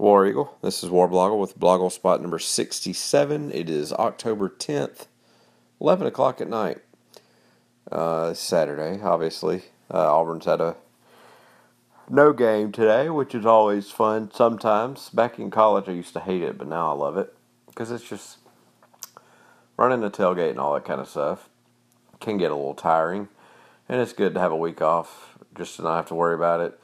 War Eagle. This is War Warblogle with Blogle spot number 67. It is October 10th, 11 o'clock at night. Uh, Saturday, obviously. Uh, Auburn's had a no game today, which is always fun sometimes. Back in college, I used to hate it, but now I love it because it's just running the tailgate and all that kind of stuff can get a little tiring, and it's good to have a week off just to not have to worry about it.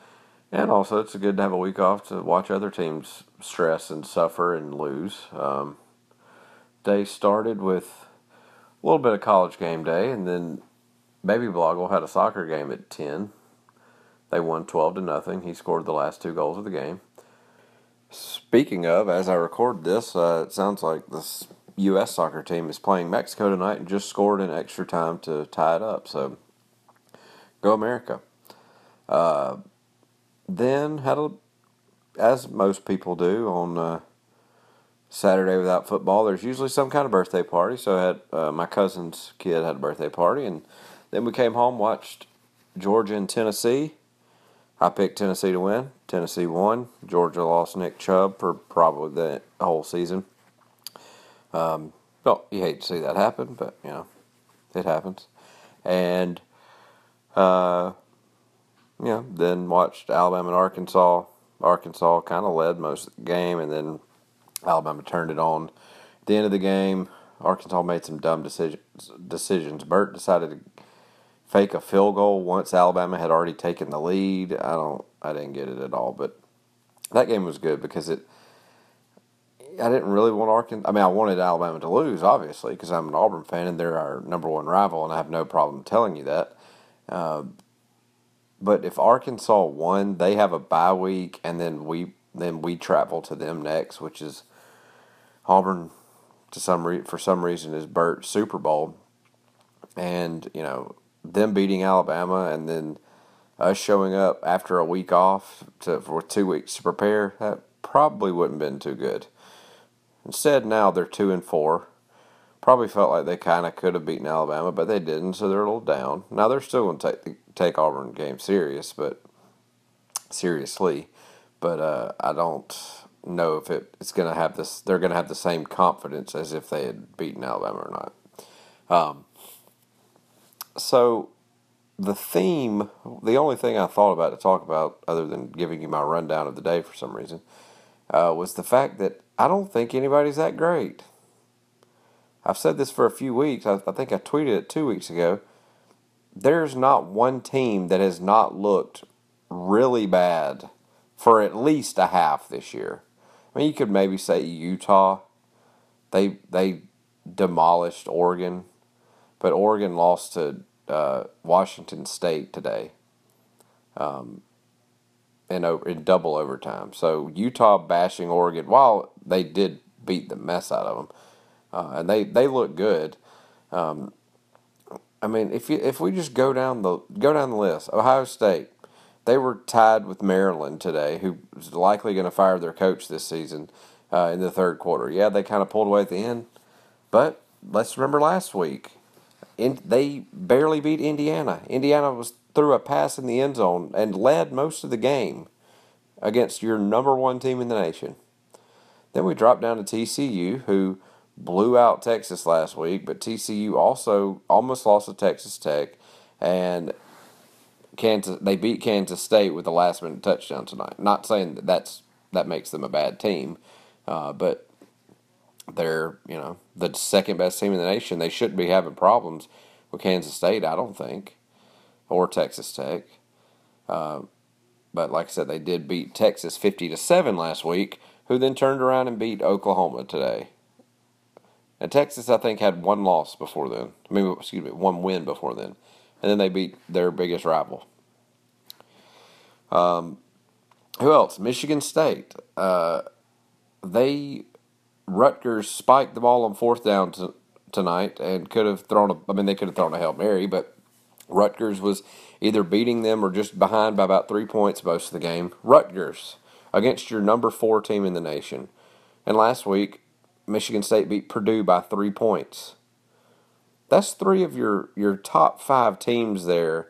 And also, it's good to have a week off to watch other teams stress and suffer and lose. Um, day started with a little bit of college game day, and then Baby Blogle had a soccer game at 10. They won 12 to nothing. He scored the last two goals of the game. Speaking of, as I record this, uh, it sounds like this U.S. soccer team is playing Mexico tonight and just scored in extra time to tie it up. So, go America. Uh, then had a, as most people do on uh, Saturday without football, there's usually some kind of birthday party. So I had uh, my cousin's kid had a birthday party, and then we came home, watched Georgia and Tennessee. I picked Tennessee to win. Tennessee won. Georgia lost Nick Chubb for probably the whole season. Um, well, you hate to see that happen, but you know, it happens. And uh, you know, then watched Alabama and Arkansas. Arkansas kind of led most of the game, and then Alabama turned it on. At the end of the game, Arkansas made some dumb decisions. Decisions. Bret decided to fake a field goal once Alabama had already taken the lead. I don't. I didn't get it at all, but that game was good because it I didn't really want Arkansas. I mean, I wanted Alabama to lose, obviously, because I'm an Auburn fan and they're our number one rival, and I have no problem telling you that. Uh, but if Arkansas won, they have a bye week, and then we then we travel to them next, which is Auburn. To some re- for some reason is Bret's Super Bowl, and you know them beating Alabama, and then us showing up after a week off to for two weeks to prepare. That probably wouldn't have been too good. Instead, now they're two and four. Probably felt like they kind of could have beaten Alabama, but they didn't, so they're a little down. Now they're still going to take the, take Auburn game serious, but seriously, but uh, I don't know if it, it's going to have this. They're going to have the same confidence as if they had beaten Alabama or not. Um, so the theme, the only thing I thought about to talk about, other than giving you my rundown of the day for some reason, uh, was the fact that I don't think anybody's that great. I've said this for a few weeks. I, I think I tweeted it two weeks ago. There's not one team that has not looked really bad for at least a half this year. I mean, you could maybe say Utah. They they demolished Oregon, but Oregon lost to uh, Washington State today. Um, in in double overtime. So Utah bashing Oregon while they did beat the mess out of them, uh, and they they look good. Um, I mean, if you if we just go down the go down the list, Ohio State, they were tied with Maryland today, who is likely going to fire their coach this season uh, in the third quarter. Yeah, they kind of pulled away at the end, but let's remember last week, in, they barely beat Indiana. Indiana was threw a pass in the end zone and led most of the game against your number one team in the nation. Then we dropped down to TCU, who blew out Texas last week, but TCU also almost lost to Texas Tech, and Kansas they beat Kansas State with a last minute touchdown tonight. Not saying that that's that makes them a bad team, uh, but they're you know the second best team in the nation. They shouldn't be having problems with Kansas State. I don't think or Texas Tech. Uh, but like I said, they did beat Texas 50 to 7 last week, who then turned around and beat Oklahoma today. And Texas, I think, had one loss before then. I mean, excuse me, one win before then. And then they beat their biggest rival. Um, who else? Michigan State. Uh, they Rutgers spiked the ball on fourth down tonight and could have thrown a. I mean, they could have thrown a hail mary, but Rutgers was either beating them or just behind by about three points most of the game. Rutgers against your number four team in the nation. And last week, Michigan State beat Purdue by three points. That's three of your, your top five teams there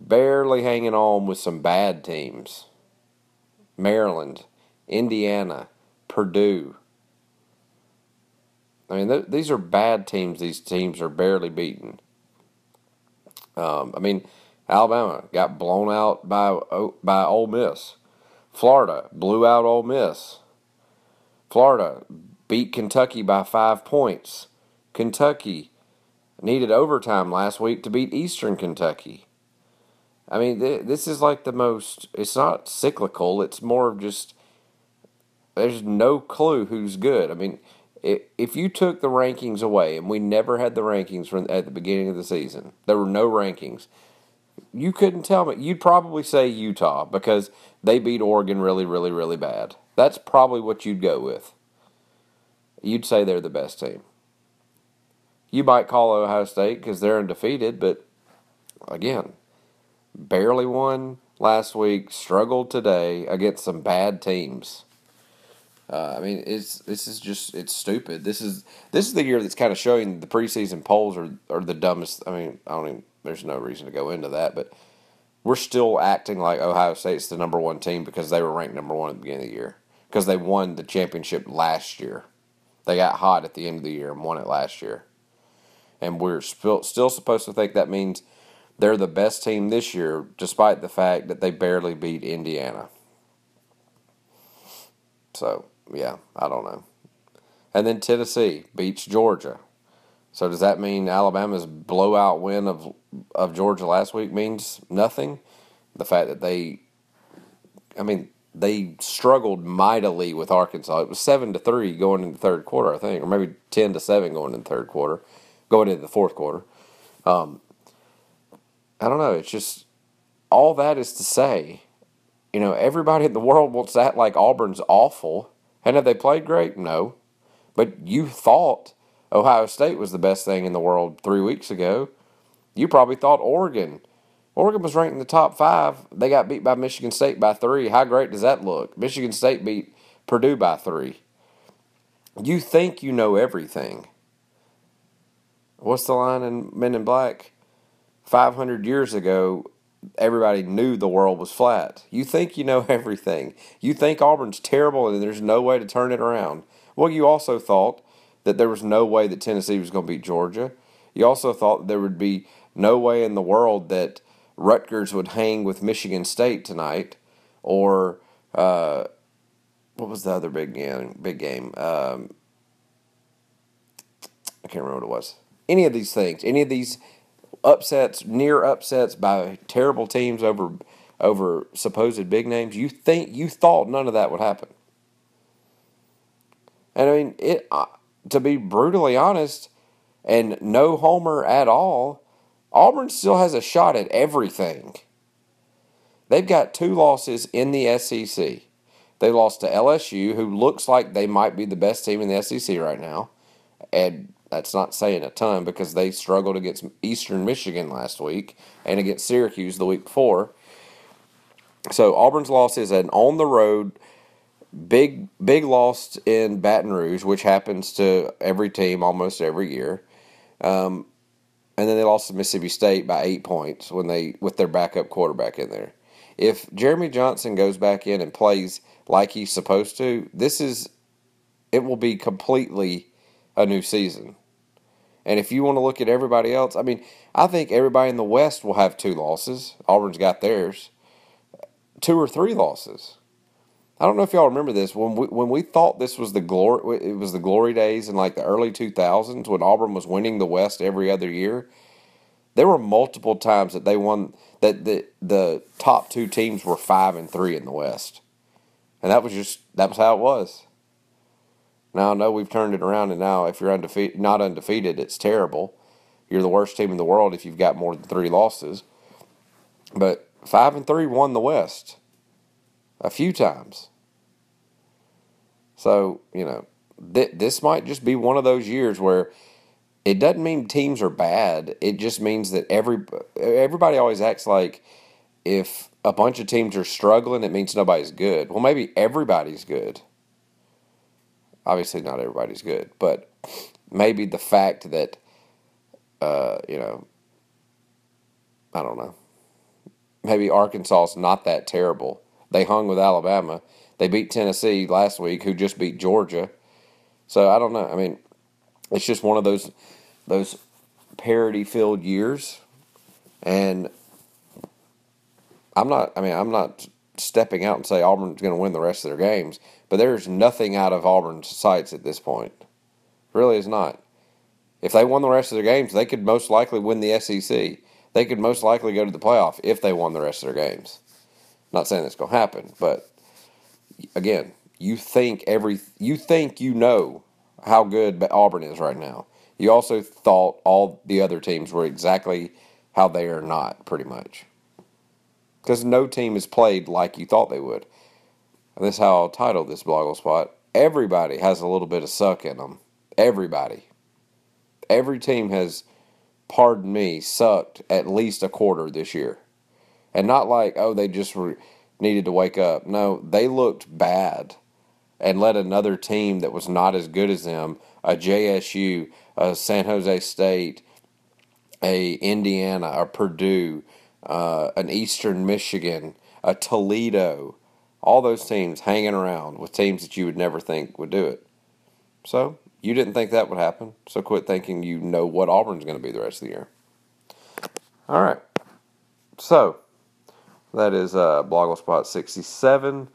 barely hanging on with some bad teams. Maryland, Indiana, Purdue. I mean, th- these are bad teams. These teams are barely beaten. Um, I mean, Alabama got blown out by by Ole Miss. Florida blew out Ole Miss. Florida beat Kentucky by five points. Kentucky needed overtime last week to beat Eastern Kentucky. I mean, th- this is like the most. It's not cyclical. It's more of just. There's no clue who's good. I mean, if you took the rankings away, and we never had the rankings from at the beginning of the season, there were no rankings. You couldn't tell me. You'd probably say Utah because they beat Oregon really, really, really bad. That's probably what you'd go with. You'd say they're the best team. You might call Ohio State because they're undefeated, but again, barely won last week, struggled today against some bad teams. Uh, I mean, it's this is just it's stupid. This is this is the year that's kind of showing the preseason polls are are the dumbest. I mean, I don't even. There's no reason to go into that, but we're still acting like Ohio State's the number one team because they were ranked number one at the beginning of the year because they won the championship last year. They got hot at the end of the year and won it last year, and we're still supposed to think that means they're the best team this year, despite the fact that they barely beat Indiana. So yeah, I don't know. And then Tennessee beats Georgia. So does that mean Alabama's blowout win of of Georgia last week means nothing? The fact that they, I mean, they struggled mightily with Arkansas. It was seven to three going into the third quarter, I think, or maybe ten to seven going into the third quarter, going into the fourth quarter. Um, I don't know. It's just all that is to say, you know, everybody in the world wants that like Auburn's awful and have they played great? No. But you thought Ohio State was the best thing in the world three weeks ago. You probably thought Oregon. Oregon was ranked in the top five. They got beat by Michigan State by three. How great does that look? Michigan State beat Purdue by three. You think you know everything. What's the line in Men in Black? 500 years ago, everybody knew the world was flat. You think you know everything. You think Auburn's terrible and there's no way to turn it around. Well, you also thought that there was no way that Tennessee was going to beat Georgia. You also thought there would be no way in the world that Rutgers would hang with Michigan State tonight, or uh, what was the other big game? Big game. Um, I can't remember what it was. Any of these things, any of these upsets, near upsets by terrible teams over over supposed big names. You think you thought none of that would happen. And I mean, it uh, to be brutally honest, and no homer at all. Auburn still has a shot at everything. They've got two losses in the SEC. They lost to LSU, who looks like they might be the best team in the SEC right now, and that's not saying a ton because they struggled against Eastern Michigan last week and against Syracuse the week before. So Auburn's loss is an on the road big big loss in Baton Rouge, which happens to every team almost every year. Um, and then they lost to Mississippi State by eight points when they with their backup quarterback in there. If Jeremy Johnson goes back in and plays like he's supposed to, this is it will be completely a new season. And if you want to look at everybody else, I mean, I think everybody in the West will have two losses. Auburn's got theirs, two or three losses. I don't know if y'all remember this when we when we thought this was the glory. It was the glory days in like the early two thousands when Auburn was winning the West every other year. There were multiple times that they won that the the top two teams were five and three in the West, and that was just that was how it was. Now I know we've turned it around, and now if you're undefeated, not undefeated, it's terrible. You're the worst team in the world if you've got more than three losses. But five and three won the West a few times. So you know, th- this might just be one of those years where it doesn't mean teams are bad. It just means that every everybody always acts like if a bunch of teams are struggling, it means nobody's good. Well, maybe everybody's good. Obviously, not everybody's good, but maybe the fact that, uh, you know, I don't know. Maybe Arkansas is not that terrible. They hung with Alabama. They beat Tennessee last week, who just beat Georgia. So I don't know. I mean, it's just one of those those parity filled years, and I'm not. I mean, I'm not stepping out and say Auburn's going to win the rest of their games, but there's nothing out of Auburn's sights at this point. Really is not. If they won the rest of their games, they could most likely win the SEC. They could most likely go to the playoff if they won the rest of their games. Not saying it's going to happen, but again, you think every you think you know how good Auburn is right now. You also thought all the other teams were exactly how they are not, pretty much. Because no team has played like you thought they would. And this is how I'll title this blogle spot. Everybody has a little bit of suck in them. Everybody. Every team has, pardon me, sucked at least a quarter this year. And not like, oh, they just re- needed to wake up. No, they looked bad and let another team that was not as good as them, a JSU, a San Jose State, a Indiana, a Purdue, uh, an Eastern Michigan, a Toledo, all those teams hanging around with teams that you would never think would do it. So you didn't think that would happen. So quit thinking you know what Auburn's going to be the rest of the year. All right. So that is uh, Blogle Spot 67.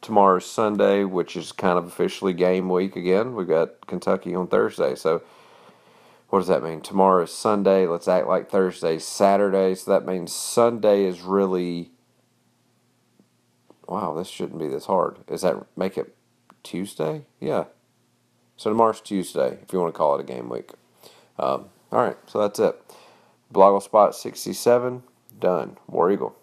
Tomorrow's Sunday, which is kind of officially game week again. We've got Kentucky on Thursday. So what does that mean? Tomorrow is Sunday. Let's act like Thursday's Saturday. So that means Sunday is really. Wow, this shouldn't be this hard. Is that make it Tuesday? Yeah. So tomorrow's Tuesday, if you want to call it a game week. Um, all right, so that's it. Blogle spot 67, done. War Eagle.